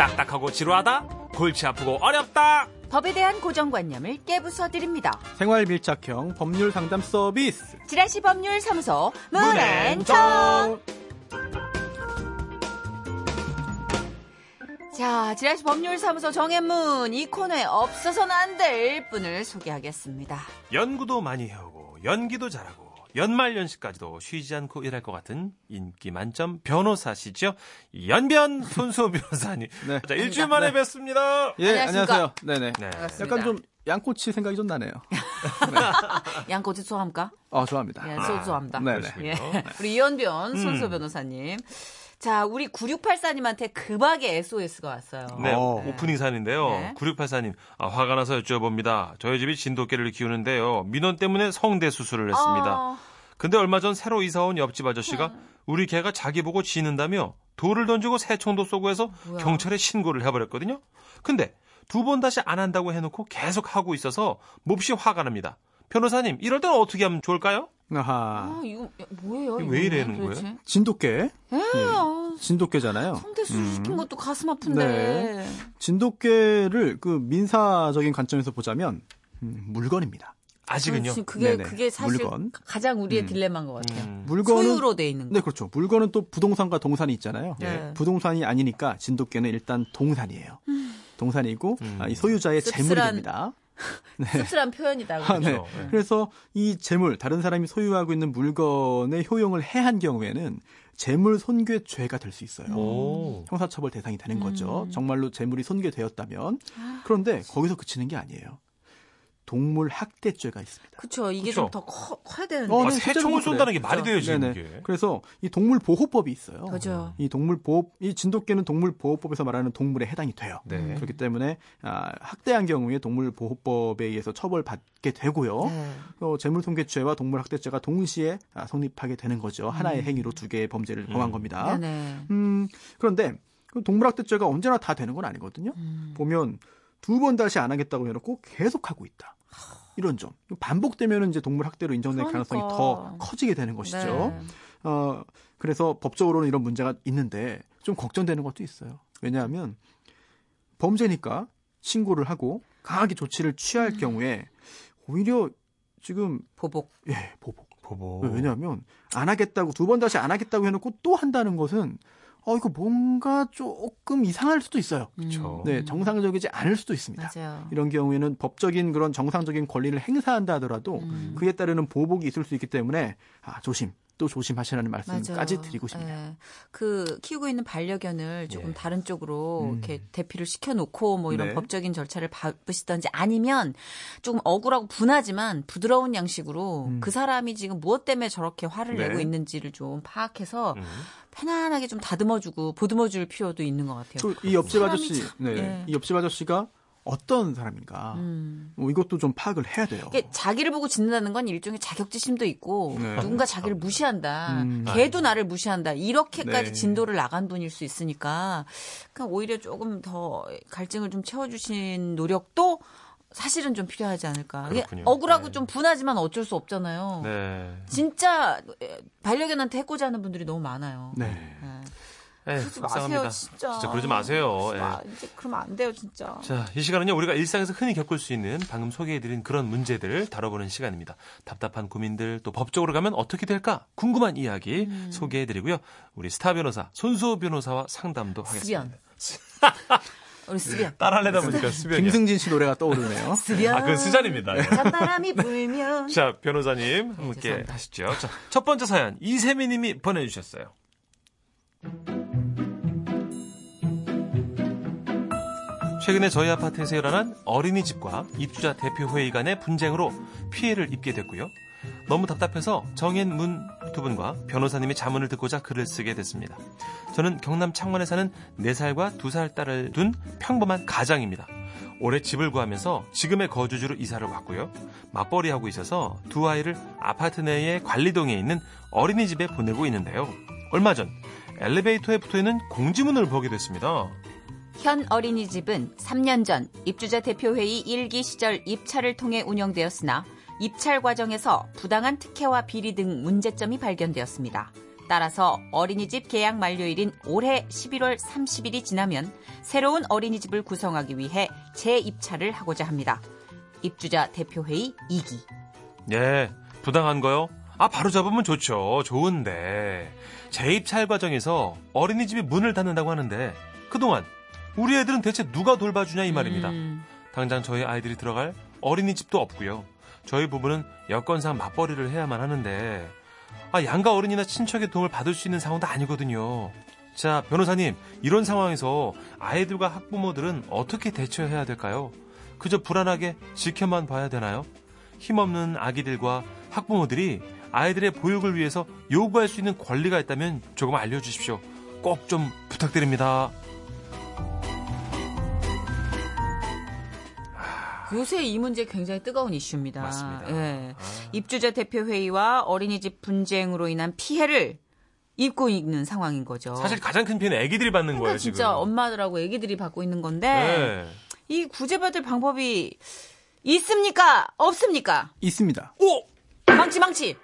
딱딱하고 지루하다? 골치 아프고 어렵다? 법에 대한 고정관념을 깨부숴 드립니다. 생활 밀착형 법률 상담 서비스. 지라시 법률 사무소 문앤정. 자, 지라시 법률 사무소 정앤문 이 코너에 없어서는 안 될 분을 소개하겠습니다. 연구도 많이 해오고 연기도 잘하고 연말 연시까지도 쉬지 않고 일할 것 같은 인기 만점 변호사시죠? 연변 손수 변호사님. 네. 자, 일주일 만에 뵙습니다. 예, 안녕하십니까. 안녕하세요. 네네. 네. 반갑습니다. 약간 좀 양꼬치 생각이 좀 나네요. 양꼬치 좋아합니까? 어, 좋아합니다. 예, 소주 좋아합니다. 네네. 예. 그러시군요. 우리 손수 음. 변호사님. 자, 우리 9684님한테 급하게 SOS가 왔어요. 네, 어. 오프닝 사연인데요. 네. 9684님, 아, 화가 나서 여쭤봅니다. 저희 집이 진돗개를 키우는데요. 민원 때문에 성대 수술을 했습니다. 아, 근데 얼마 전 새로 이사 온 옆집 아저씨가 우리 개가 자기 보고 짖는다며 돌을 던지고 새총도 쏘고 해서 뭐야? 경찰에 신고를 해버렸거든요. 근데 두 번 다시 안 한다고 해놓고 계속 하고 있어서 몹시 화가 납니다. 변호사님, 이럴 때는 어떻게 하면 좋을까요? 아하. 아, 이거 뭐예요? 이게 왜 도대체? 거예요? 진돗개. 에, 아, 진돗개잖아요. 성대 수술 시킨 음. 것도 가슴 아픈데. 네. 진돗개를 그 민사적인 관점에서 보자면 음, 물건입니다. 아직은요? 그렇지, 그게 네네. 그게 사실 물건. 가장 우리의 음. 딜레마인 것 같아요. 음. 물건은 소유로 돼 있는 거. 네, 그렇죠. 물건은 또 부동산과 동산이 있잖아요. 네. 부동산이 아니니까 진돗개는 일단 동산이에요. 동산이고 음. 아, 이 소유자의 씁쓸한- 재물이 됩니다. 씁쓸한 표현이다. 아, 네. 그렇죠. 네. 그래서 이 재물, 다른 사람이 소유하고 있는 물건의 효용을 해한 경우에는 재물 손괴죄가 될 수 있어요. 오. 형사처벌 대상이 되는 거죠. 음. 정말로 재물이 손괴되었다면. 아. 그런데 거기서 그치는 게 아니에요. 동물 학대죄가 있습니다. 그쵸. 이게. 좀 더 커야 되는데. 어, 아, 네, 새총을 실제로 쏜다는 게 말이. 돼요, 지금 네네. 이게. 그래서 이 동물 보호법이 있어요. 그죠. 이 동물 보호, 이 진돗개는 동물 보호법에서 말하는 동물에 해당이 돼요. 네. 그렇기 때문에 아, 학대한 경우에 동물 보호법에 의해서 처벌받게 되고요. 네. 또 재물손괴죄와 동물 학대죄가 동시에 아, 성립하게 되는 거죠. 음. 하나의 행위로 두 개의 범죄를 범한 겁니다. 네네. 음, 그런데 그 동물학대죄가 언제나 다 되는 건 아니거든요. 음. 보면 두 번 다시 안 하겠다고 해놓고 계속 하고 있다. 이런 점. 반복되면 이제 동물 학대로 인정될 그러니까. 가능성이 더 커지게 되는 것이죠. 네. 어, 그래서 법적으로는 이런 문제가 있는데 좀 걱정되는 것도 있어요. 왜냐하면 범죄니까 신고를 하고 강하게 조치를 취할 음. 경우에 오히려 지금 보복. 예 보복. 보보. 왜냐하면 안 하겠다고 두 번 다시 안 하겠다고 해놓고 또 한다는 것은 어 이거 뭔가 조금 이상할 수도 있어요. 그쵸. 네 정상적이지 않을 수도 있습니다. 음. 맞아요. 이런 경우에는 법적인 그런 정상적인 권리를 행사한다 하더라도 음. 그에 따르는 보복이 있을 수 있기 때문에 아, 조심 또 조심하시라는 말씀까지 맞아요. 드리고 싶네요. 예. 그 키우고 있는 반려견을 조금 예. 다른 쪽으로 음. 이렇게 대피를 시켜놓고 뭐 이런 네. 법적인 절차를 밟으시던지 아니면 조금 억울하고 분하지만 부드러운 양식으로 음. 그 사람이 지금 무엇 때문에 저렇게 화를 네. 내고 있는지를 좀 파악해서 음. 편안하게 좀 다듬어주고 보듬어줄 필요도 있는 것 같아요. 또이 옆집 아저씨, 참- 네, 예. 이 옆집 아저씨가 어떤 사람인가 음. 뭐 이것도 좀 파악을 해야 돼요. 이게 자기를 보고 짖는다는 건 일종의 자격지심도 있고 네. 누군가 자기를 무시한다. 음. 걔도 나를 무시한다. 이렇게까지 네. 진도를 나간 분일 수 있으니까 그러니까 오히려 조금 더 갈증을 좀 채워주신 노력도 사실은 좀 필요하지 않을까. 그렇군요. 억울하고 네. 좀 분하지만 어쩔 수 없잖아요. 네. 진짜 반려견한테 해코지 하는 분들이 너무 많아요. 네. 네. 에휴, 그러지 속상합니다. 마세요, 진짜. 진짜 그러지 마세요. 예. 아, 이제 그러면 안 돼요, 진짜. 자, 이 시간은요, 우리가 일상에서 흔히 겪을 수 있는 방금 소개해드린 그런 문제들을 다뤄보는 시간입니다. 답답한 고민들, 또 법적으로 가면 어떻게 될까? 궁금한 이야기 음. 소개해드리고요. 우리 스타 변호사, 손수호 변호사와 상담도 하겠습니다. 수변. 우리 수변. 따라하려다 보니까 수변이야. 김승진 씨 노래가 떠오르네요. 수변. 아, 그건 수잔입니다. 찬바람이 불면. 자, 변호사님, 함께 죄송합니다. 하시죠. 자, 첫 번째 사연, 이세미 님이 보내주셨어요. 최근에 저희 아파트에서 일어난 어린이집과 입주자 대표회의 간의 분쟁으로 피해를 입게 됐고요. 너무 답답해서 정인 문두 분과 변호사님의 자문을 듣고자 글을 쓰게 됐습니다. 저는 경남 창원에 사는 4살과 2살 딸을 둔 평범한 가장입니다. 올해 집을 구하면서 지금의 거주지로 이사를 왔고요. 맞벌이하고 있어서 두 아이를 아파트 내의 관리동에 있는 어린이집에 보내고 있는데요. 얼마 전 엘리베이터에 붙어 있는 공지문을 보게 됐습니다. 현 어린이집은 3년 전 입주자 대표회의 1기 시절 입찰을 통해 운영되었으나 입찰 과정에서 부당한 특혜와 비리 등 문제점이 발견되었습니다. 따라서 어린이집 계약 만료일인 올해 11월 30일이 지나면 새로운 어린이집을 구성하기 위해 재입찰을 하고자 합니다. 입주자 대표회의 2기. 예, 부당한 거요? 아, 바로 잡으면 좋죠. 좋은데. 재입찰 과정에서 어린이집이 문을 닫는다고 하는데, 그동안 우리 애들은 대체 누가 돌봐주냐 이 말입니다. 음, 당장 저희 아이들이 들어갈 어린이집도 없고요. 저희 부부는 여건상 맞벌이를 해야만 하는데, 아, 양가 어른이나 친척의 도움을 받을 수 있는 상황도 아니거든요. 자, 변호사님, 이런 상황에서 아이들과 학부모들은 어떻게 대처해야 될까요? 그저 불안하게 지켜만 봐야 되나요? 힘없는 아기들과 학부모들이 아이들의 보육을 위해서 요구할 수 있는 권리가 있다면 조금 알려주십시오. 꼭 좀 부탁드립니다. 요새 이 문제 굉장히 뜨거운 이슈입니다. 맞습니다. 예. 아. 입주자 대표 회의와 어린이집 분쟁으로 인한 피해를 입고 있는 상황인 거죠. 사실 가장 큰 피해는 아기들이 받는 그러니까 거예요, 진짜 지금. 엄마들하고 애기들이 받고 있는 건데 네. 이 구제받을 방법이 있습니까? 없습니까? 있습니다. 오! 망치 망치.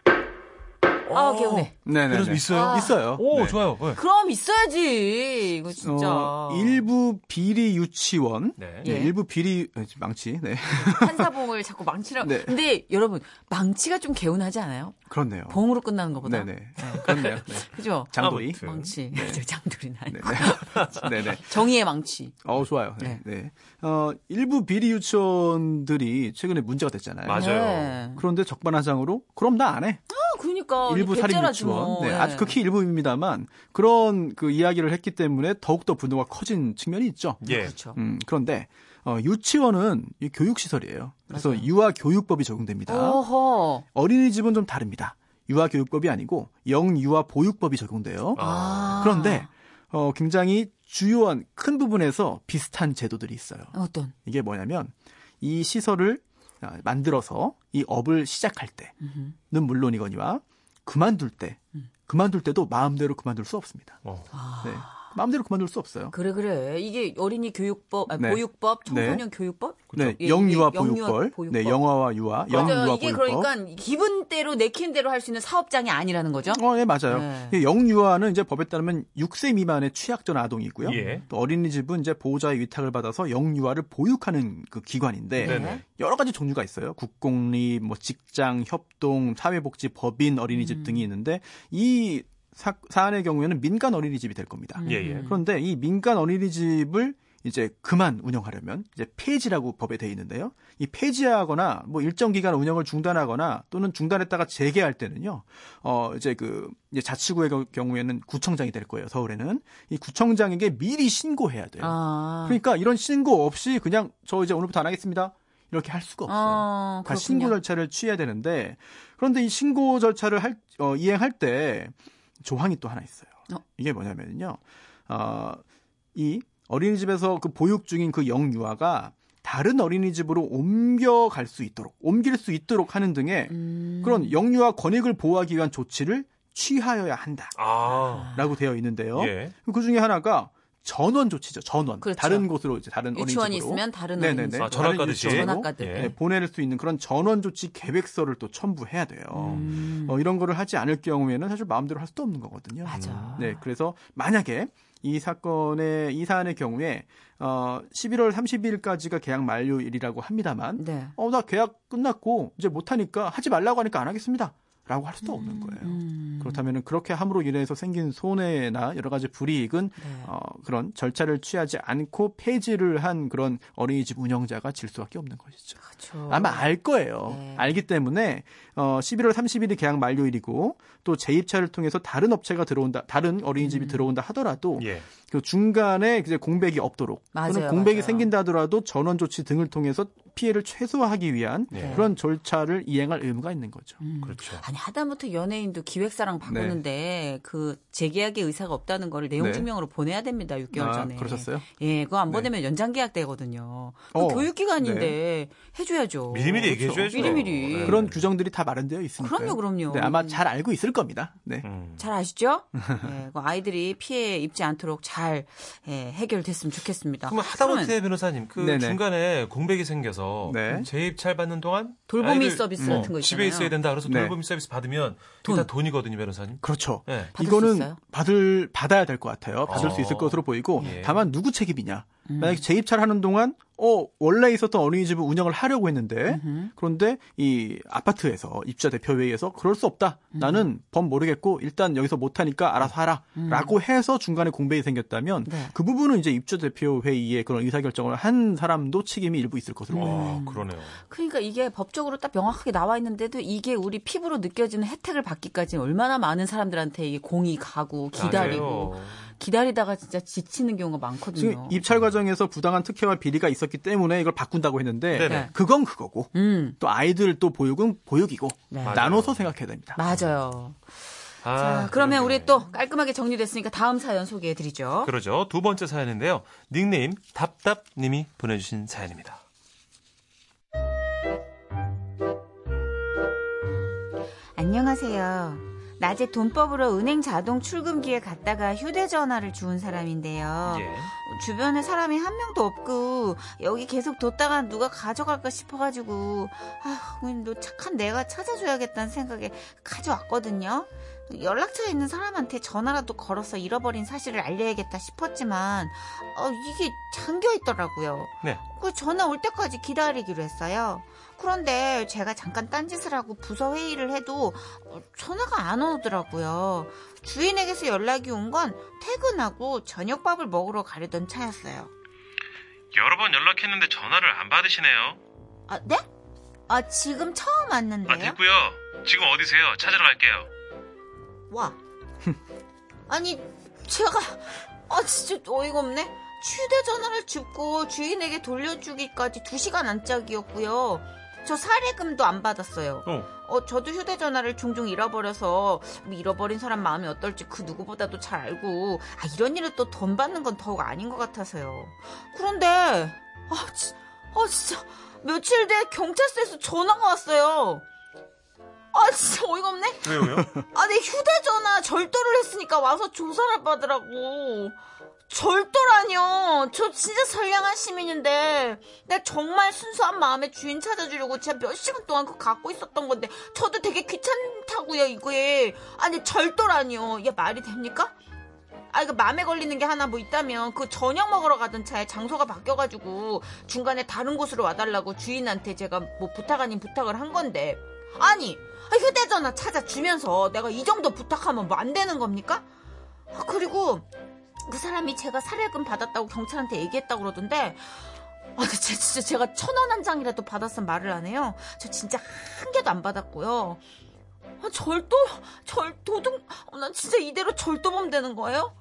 아, 개운해. 네네. 그래서 있어요? 아. 있어요. 오, 네. 좋아요. 네. 그럼 있어야지. 이거 진짜. 어, 일부 비리 유치원, 네. 네, 예. 일부 비리 어, 망치, 네 한사봉을 자꾸 망치라고. 네. 근데 여러분 망치가 좀 개운하지 않아요? 그렇네요. 봉으로 끝나는 것보다. 네네. 그렇네요. 네. 그죠? 장돌이. 아무튼. 망치. 저 장돌이나. 네, 네. 네네. 정의의 망치. 어 좋아요. 네. 네. 어 일부 비리 유치원들이 최근에 문제가 됐잖아요. 맞아요. 네. 그런데 적반하장으로 그럼 나 안 해. 아, 그러니까 일부 개짜라지 유치원. 뭐. 네, 예. 아주 극히 일부입니다만 그런 그 이야기를 했기 때문에 더욱더 분노가 커진 측면이 있죠. 예. 그렇죠. 음, 그런데 어, 유치원은 이 교육 시설이에요. 그래서 맞아요. 유아 교육법이 적용됩니다. 어허. 어린이집은 좀 다릅니다. 유아 교육법이 아니고 영유아 보육법이 적용돼요. 아. 그런데 어, 굉장히 주요한 큰 부분에서 비슷한 제도들이 있어요. 어떤? 이게 뭐냐면 이 시설을 아, 만들어서 이 업을 시작할 때는 물론이거니와 그만둘 때 그만둘 때도 마음대로 그만둘 수 없습니다. 어. 네. 마음대로 그만둘 수 없어요. 그래 그래 이게 어린이 교육법 아, 네. 보육법 청소년 교육법 네, 예, 영유아 이게 영유아 보육법, 보육법. 네, 영아와 유아, 맞아요. 영유아 이게 보육법. 그러니까 기분대로 내키는 대로 할 수 있는 사업장이 아니라는 거죠. 어, 네, 맞아요. 네. 이 영유아는 이제 법에 따르면 6세 미만의 취약전 아동이고요. 예. 또 어린이집은 이제 보호자의 위탁을 받아서 영유아를 보육하는 그 기관인데 네네. 여러 가지 종류가 있어요. 국공립, 뭐 직장, 협동, 사회복지, 법인 어린이집 음. 등이 있는데 이 사, 사안의 경우에는 민간 어린이집이 될 겁니다. 음. 예, 예. 그런데 이 민간 어린이집을 이제 그만 운영하려면 이제 폐지라고 법에 돼 있는데요. 이 폐지하거나 뭐 일정 기간 운영을 중단하거나 또는 중단했다가 재개할 때는요. 어 이제 그 이제 자치구의 경- 경우에는 구청장이 될 거예요. 서울에는 이 구청장에게 미리 신고해야 돼요. 아, 그러니까 이런 신고 없이 그냥 저 이제 오늘부터 안 하겠습니다. 이렇게 할 수가 없어요. 어, 다 신고 그렇군요. 절차를 취해야 되는데 그런데 이 신고 절차를 할, 어, 이행할 때 조항이 또 하나 있어요. 어. 이게 뭐냐면요. 어, 이 어린이집에서 그 보육 중인 그 영유아가 다른 어린이집으로 옮겨갈 수 있도록 옮길 수 있도록 하는 등의 음. 그런 영유아 권익을 보호하기 위한 조치를 취하여야 한다라고 아. 되어 있는데요. 예. 그 중에 하나가 전원 조치죠. 전원. 그렇죠. 다른 곳으로 이제 다른 유치원이 어린이집으로 있으면 다른. 어린이집. 아, 전학 다른 가듯이. 유치원으로 전학 가듯. 예. 네, 보낼 수 있는 그런 전원 조치 계획서를 또 첨부해야 돼요. 음. 어, 이런 거를 하지 않을 경우에는 사실 마음대로 할 수도 없는 거거든요. 맞아. 네, 그래서 만약에 이 사건의 이 사안의 경우에 어 11월 30일까지가 계약 만료일이라고 합니다만 네. 어나 계약 끝났고 이제 못 하니까 하지 말라고 하니까 안 하겠습니다. 라고 할 수도 없는 거예요. 음. 그렇다면 그렇게 함으로 인해서 생긴 손해나 여러 가지 불이익은 네. 어, 그런 절차를 취하지 않고 폐지를 한 그런 어린이집 운영자가 질 수밖에 없는 것이죠. 그렇죠. 아마 알 거예요. 네. 알기 때문에 어 11월 30일이 계약 만료일이고 또 재입찰을 통해서 다른 업체가 들어온다, 다른 어린이집이 음. 들어온다 하더라도 예. 그 중간에 이제 공백이 없도록 맞아요, 또는 공백이 맞아요. 생긴다 하더라도 전원 조치 등을 통해서 피해를 최소화하기 위한 네. 그런 절차를 이행할 의무가 있는 거죠. 음. 그렇죠. 아니 하다못해 연예인도 기획사랑 바꾸는데 그 재계약의 의사가 없다는 거를 내용 네. 증명으로 보내야 됩니다. 6개월 아, 전에. 그러셨어요? 예, 그거 안 네. 보내면 연장 계약 되거든요. 그 어, 교육기관인데 해줘야죠. 미리미리 그렇죠. 얘기해줘야죠. 미리미리. 네. 그런 규정들이 다 마련되어 있으니까. 그럼요, 그럼요. 네, 아마 잘 알고 있을 겁니다. 네. 음. 잘 아시죠? 예, 그 아이들이 피해 입지 않도록 잘 예, 해결됐으면 좋겠습니다. 그럼 하다못해 변호사님 그 네네. 중간에 공백이 생겨서 입장에서 네. 재입찰 받는 동안 돌보미 서비스 어, 같은 거 집에 있잖아요. 있어야 된다. 그래서 네. 돌보미 서비스 받으면 돈. 다 돈이거든요, 변호사님. 그렇죠. 네. 받을 수 이거는 있어요? 받을 받아야 될 것 같아요. 받을 어. 수 있을 것으로 보이고 예. 다만 누구 책임이냐. 음. 만약에 재입찰하는 동안 어 원래 있었던 어린이집을 운영을 하려고 했는데 음흠. 그런데 이 아파트에서 입주자 대표 회의에서 그럴 수 없다. 음. 나는 법 모르겠고 일단 여기서 못 하니까 알아서 하라라고 해서 중간에 공백이 생겼다면 음. 네. 그 부분은 이제 입주 대표 회의에 그런 의사 결정을 한 사람도 책임이 일부 있을 것으로 보여요. 와, 그러네요. 그러니까 이게 법적으로 딱 명확하게 나와 있는데도 이게 우리 피부로 느껴지는 혜택을 받기까지 얼마나 많은 사람들한테 이게 공이 가고 기다리고 맞아요. 기다리다가 진짜 지치는 경우가 많거든요. 지금 입찰 과정에서 부당한 특혜와 비리가 있었기 때문에 이걸 바꾼다고 했는데 네네. 그건 그거고 음, 또 아이들 또 보육은 보육이고 네. 나눠서 생각해야 됩니다. 맞아요. 아, 자, 그러면 그러네요. 우리 또 깔끔하게 정리됐으니까 다음 사연 소개해 드리죠. 그러죠. 두 번째 사연인데요. 닉네임 답답님이 보내주신 사연입니다. 안녕하세요. 낮에 돈 뽑으러 은행 자동 출금기에 갔다가 휴대전화를 주운 사람인데요. 예. 주변에 사람이 한 명도 없고 여기 계속 뒀다가 누가 가져갈까 싶어가지고 아, 너 착한 내가 찾아줘야겠다는 생각에 가져왔거든요. 연락처에 있는 사람한테 전화라도 걸어서 잃어버린 사실을 알려야겠다 싶었지만 어, 이게 잠겨 있더라고요. 네. 그 전화 올 때까지 기다리기로 했어요. 그런데 제가 잠깐 딴짓을 하고 부서 회의를 해도 어, 전화가 안 오더라고요. 주인에게서 연락이 온 건 퇴근하고 저녁밥을 먹으러 가려던 차였어요. 여러 번 연락했는데 전화를 안 받으시네요. 아, 네? 아, 지금 처음 왔는데요? 아, 됐고요. 지금 어디세요? 찾으러 갈게요. 와. 아니, 제가, 아, 진짜 어이가 없네. 휴대전화를 줍고 주인에게 돌려주기까지 2시간 안짝이었고요. 저 사례금도 안 받았어요. 어. 어, 저도 휴대전화를 종종 잃어버려서 뭐 잃어버린 사람 마음이 어떨지 그 누구보다도 잘 알고 아, 이런 일을 또 돈 받는 건 더욱 아닌 것 같아서요. 그런데 아, 지, 아 진짜 며칠 뒤에 경찰서에서 전화가 왔어요. 아 진짜 어이가 없네. 왜요, 왜요? 아, 내 휴대전화 절도를 했으니까 와서 조사를 받으라고. 절도라뇨. 저 진짜 선량한 시민인데, 내가 정말 순수한 마음에 주인 찾아주려고 제가 몇 시간 동안 그거 갖고 있었던 건데, 저도 되게 귀찮다고요, 이거에. 아니, 절도라뇨. 이게 말이 됩니까? 아, 이거 맘에 걸리는 게 하나 뭐 있다면, 그 저녁 먹으러 가던 차에 장소가 바뀌어가지고, 중간에 다른 곳으로 와달라고 주인한테 제가 뭐 부탁 아닌 부탁을 한 건데, 아니, 아, 휴대전화 찾아주면서 내가 이 정도 부탁하면 뭐 안 되는 겁니까? 아, 그리고 그 사람이 제가 사례금 받았다고 경찰한테 얘기했다고 그러던데 아, 근데 제- 진짜 제가 천 원 한 장이라도 받았으면 말을 안 해요. 저 진짜 한 개도 안 받았고요. 아, 절도, 절, 도둑, 어, 난 진짜 이대로 절도범 되는 거예요?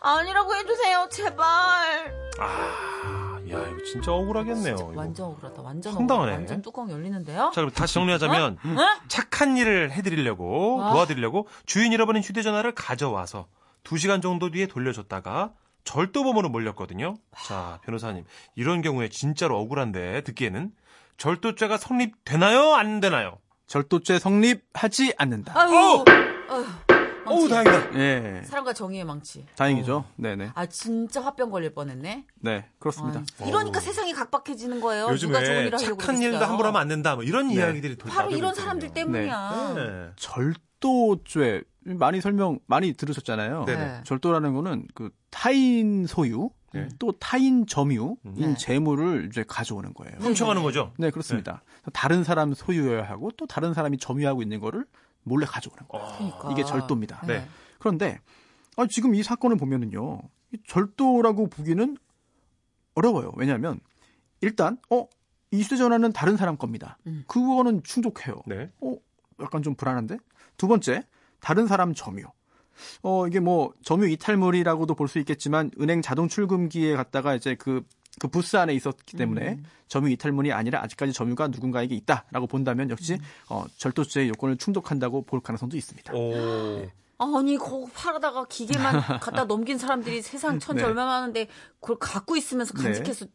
아니라고 해주세요, 제발. 아, 야, 이거 진짜 억울하겠네요. 이거. 완전 억울하다, 완전 황당하네. 억울하다. 완전 뚜껑 열리는데요? 자, 그럼 다시 정리하자면 어? 착한 일을 해드리려고 아. 도와드리려고 주인 잃어버린 휴대전화를 가져와서 2 시간 정도 뒤에 돌려줬다가 절도범으로 몰렸거든요. 자, 변호사님. 이런 경우에 진짜로 억울한데 듣기에는 절도죄가 성립되나요? 안 되나요? 절도죄 성립하지 않는다. 아유, 어! 아유, 망치. 다행이다. 예. 사람과 정의의 망치. 다행이죠. 네네. 아 진짜 화병 걸릴 뻔했네. 네, 그렇습니다. 아, 이러니까 세상이 각박해지는 거예요. 누가 좋은 요즘에 착한 그랬어요. 일도 함부로 하면 안 된다. 뭐 이런 네. 이야기들이 돌 바로 이런 있거든요. 사람들 때문이야. 네. 절도죄 많이 설명 많이 들으셨잖아요. 네네. 절도라는 거는 그 타인 소유 네. 또 타인 점유인 네. 재물을 이제 가져오는 거예요. 훔쳐가는 거죠? 네, 그렇습니다. 다른 사람 소유여야 하고 또 다른 사람이 점유하고 있는 거를 몰래 가져오는 거예요. 어. 그러니까. 이게 절도입니다. 네. 그런데 아, 지금 이 사건을 보면은요, 이 절도라고 보기는 어려워요. 왜냐하면 일단 어, 이 휴대전화는 다른 사람 겁니다. 음. 그거는 충족해요. 네. 어, 약간 좀 불안한데? 두 번째, 다른 사람 점유. 어, 이게 뭐, 점유 이탈물이라고도 볼 수 있겠지만, 은행 자동 출금기에 갔다가 이제 그, 그 부스 안에 있었기 때문에 음. 점유 이탈물이 아니라 아직까지 점유가 누군가에게 있다라고 본다면 역시 음. 어, 절도죄의 요건을 충족한다고 볼 가능성도 있습니다. 오. 아니 그거 팔아다가 기계만 갖다 넘긴 사람들이 세상 천지 네. 얼마나 많은데 그걸 갖고 있으면서 네. 간직해서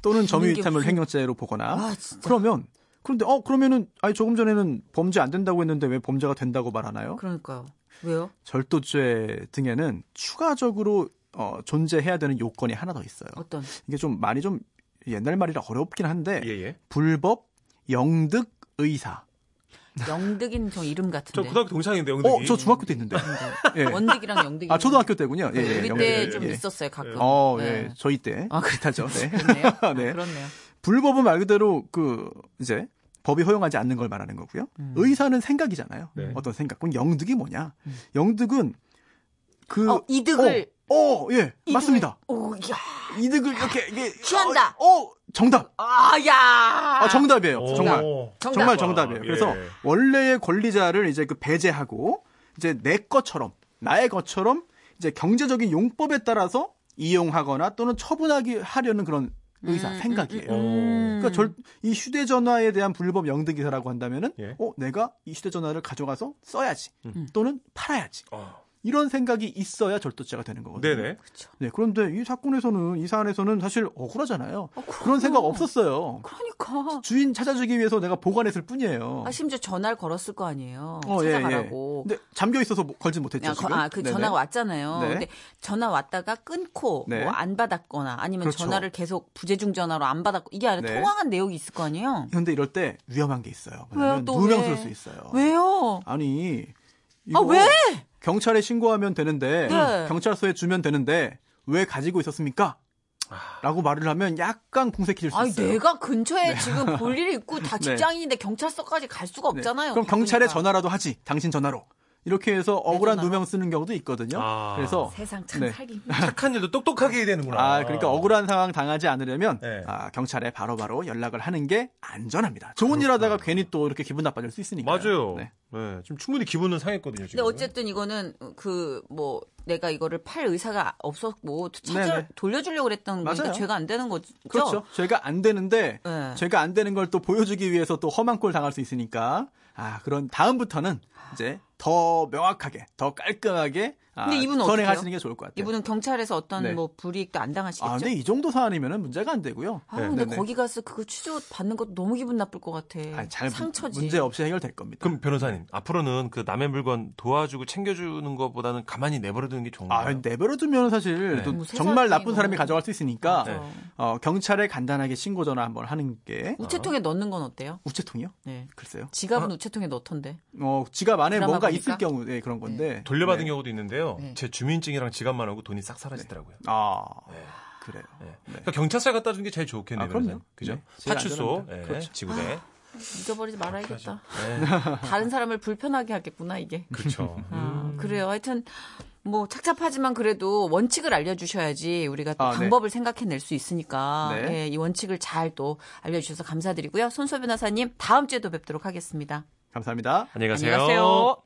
또는 점유 이탈물 무슨- 횡령죄로 보거나 아 그러면 그런데 어 그러면은 아니 조금 전에는 범죄 안 된다고 했는데 왜 범죄가 된다고 말하나요? 그러니까요. 왜요? 절도죄 등에는 추가적으로 어, 존재해야 되는 요건이 하나 더 있어요. 어떤? 이게 좀 많이 좀 옛날 말이라 어렵긴 한데 예, 예. 불법 영득 의사. 영득인 저 이름 저 같은데. 고등학교 동창인데 영등이. 어, 저 중학교 때 있는데. 예. 원득이랑 영득이. 아, 초등학교 때군요. 예, 예, 우리 영득. 때 예, 좀 예. 있었어요 가끔. 어, 예. 네. 저희 때. 아, 그렇다죠. 네. 그렇네요. 아, 네. 그렇네요. 불법은 말 그대로 그 이제 법이 허용하지 않는 걸 말하는 거고요. 음. 의사는 생각이잖아요. 네. 어떤 생각. 그럼 영득이 뭐냐? 영득은 그 어, 이득을. 어, 어, 예. 이득을- 맞습니다. 오, 야. 이득을 이렇게 이게 취한다. 어, 어, 정답. 아, 야. 아, 정답이에요. 오. 정말. 정답. 정말 정답이에요. 예. 그래서 원래의 권리자를 이제 그 배제하고 이제 내 것처럼 나의 것처럼 이제 경제적인 용법에 따라서 이용하거나 또는 처분하기 하려는 그런 의사 음, 생각이에요. 음. 그러니까 절, 이 휴대전화에 대한 불법 영득이사라고 한다면은 예. 어 내가 이 휴대전화를 가져가서 써야지 또는 팔아야지 어. 이런 생각이 있어야 절도죄가 되는 거거든요. 네네. 그렇죠. 네, 그런데 이 사건에서는 이 사안에서는 사실 억울하잖아요. 어, 그럼요. 그런 생각 없었어요. 그러니까. 주인 찾아주기 위해서 내가 보관했을 뿐이에요. 아, 심지어 전화를 걸었을 거 아니에요. 어, 예, 찾아가라고. 예. 근데 잠겨 있어서 뭐 걸지 못했죠. 거- 지금. 아, 그 네네. 전화가 왔잖아요. 네. 근데 전화 왔다가 끊고 네. 뭐안 받았거나 아니면 그렇죠. 전화를 계속 부재중 전화로 안 받았고 이게 아니라 네. 통화한 내용이 있을 거 아니에요. 그런데 이럴 때 위험한 게 있어요. 왜요? 또? 쓸수 있어요. 왜요? 아니 아, 이거 왜? 경찰에 신고하면 되는데 네. 경찰서에 주면 되는데 왜 가지고 있었습니까? 라고 말을 하면 약간 궁색해질 수 아니 있어요. 내가 근처에 지금 볼 일이 있고 다 네. 직장인인데 경찰서까지 갈 수가 네. 없잖아요. 그럼 경찰에. 전화라도 하지. 당신 전화로. 이렇게 해서 억울한 전화로? 누명 쓰는 경우도 있거든요. 아. 그래서 세상 참 네. 살기. 착한 일도 똑똑하게 해야 되는구나. 아, 그러니까 억울한 상황 당하지 않으려면 네. 아, 경찰에 바로바로 연락을 하는 게 안전합니다. 좋은 일 하다가 괜히 또 이렇게 기분 나빠질 수 있으니까. 맞아요. 네. 네. 지금 충분히 기분은 상했거든요. 근데 지금. 어쨌든 이거는 그 뭐 내가 이거를 팔 의사가 없었고 찾아 네네. 돌려 주려고 그랬던 거니까 맞아요. 죄가 안 되는 거죠. 그렇죠. 죄가 안 되는데 네. 죄가 안 되는 걸 또 보여주기 위해서 또 험한 꼴 당할 수 있으니까 아 그런 다음부터는 이제 더 명확하게 더 깔끔하게 아, 근데 이분은 선행하시는? 게 좋을 것 같아요. 이분은 경찰에서 어떤 네. 뭐 불이익도 안 당하시겠죠? 아 근데 이 정도 사안이면은 문제가 안 되고요. 아, 네. 근데 네네. 거기 가서 그거 취조 받는 것도 너무 기분 나쁠 것 같아. 아니, 잘 상처지. 문제 없이 해결될 겁니다. 그럼 변호사님 앞으로는 그 남의 물건 도와주고 챙겨주는 것보다는 가만히 내버려두는 게 좋은가요? 아, 내버려두면 사실 네. 또뭐 정말 나쁜 사람이 가져갈 수 있으니까 맞아. 어, 경찰에 간단하게 신고 전화 한번 하는 게 우체통에 넣는 건 어때요? 우체통이요? 네. 글쎄요. 지갑은 우체통에 넣던데. 어, 지갑 안에 뭔가 보니까? 있을 경우에 그런 건데. 돌려받은 네. 경우도 있는데요. 네. 제 주민증이랑 지갑만 하고 돈이 싹 사라지더라고요. 아, 네. 그래요. 네. 그러니까 경찰서에 갖다 주는 게 제일 좋겠네요. 아, 그럼요. 그죠? 네, 파출소, 그렇죠. 지구대. 잊어버리지 말아야겠다. 네. 다른 사람을 불편하게 하겠구나 이게. 그렇죠. 아, 그래요. 하여튼 뭐 착잡하지만 그래도 원칙을 알려주셔야지 우리가 또 아, 네. 방법을 생각해낼 수 있으니까 네. 예, 이 원칙을 잘 또 알려주셔서 감사드리고요. 손소 변호사님 다음 주에도 뵙도록 하겠습니다. 감사합니다. 안녕히 가세요. 안녕히 가세요.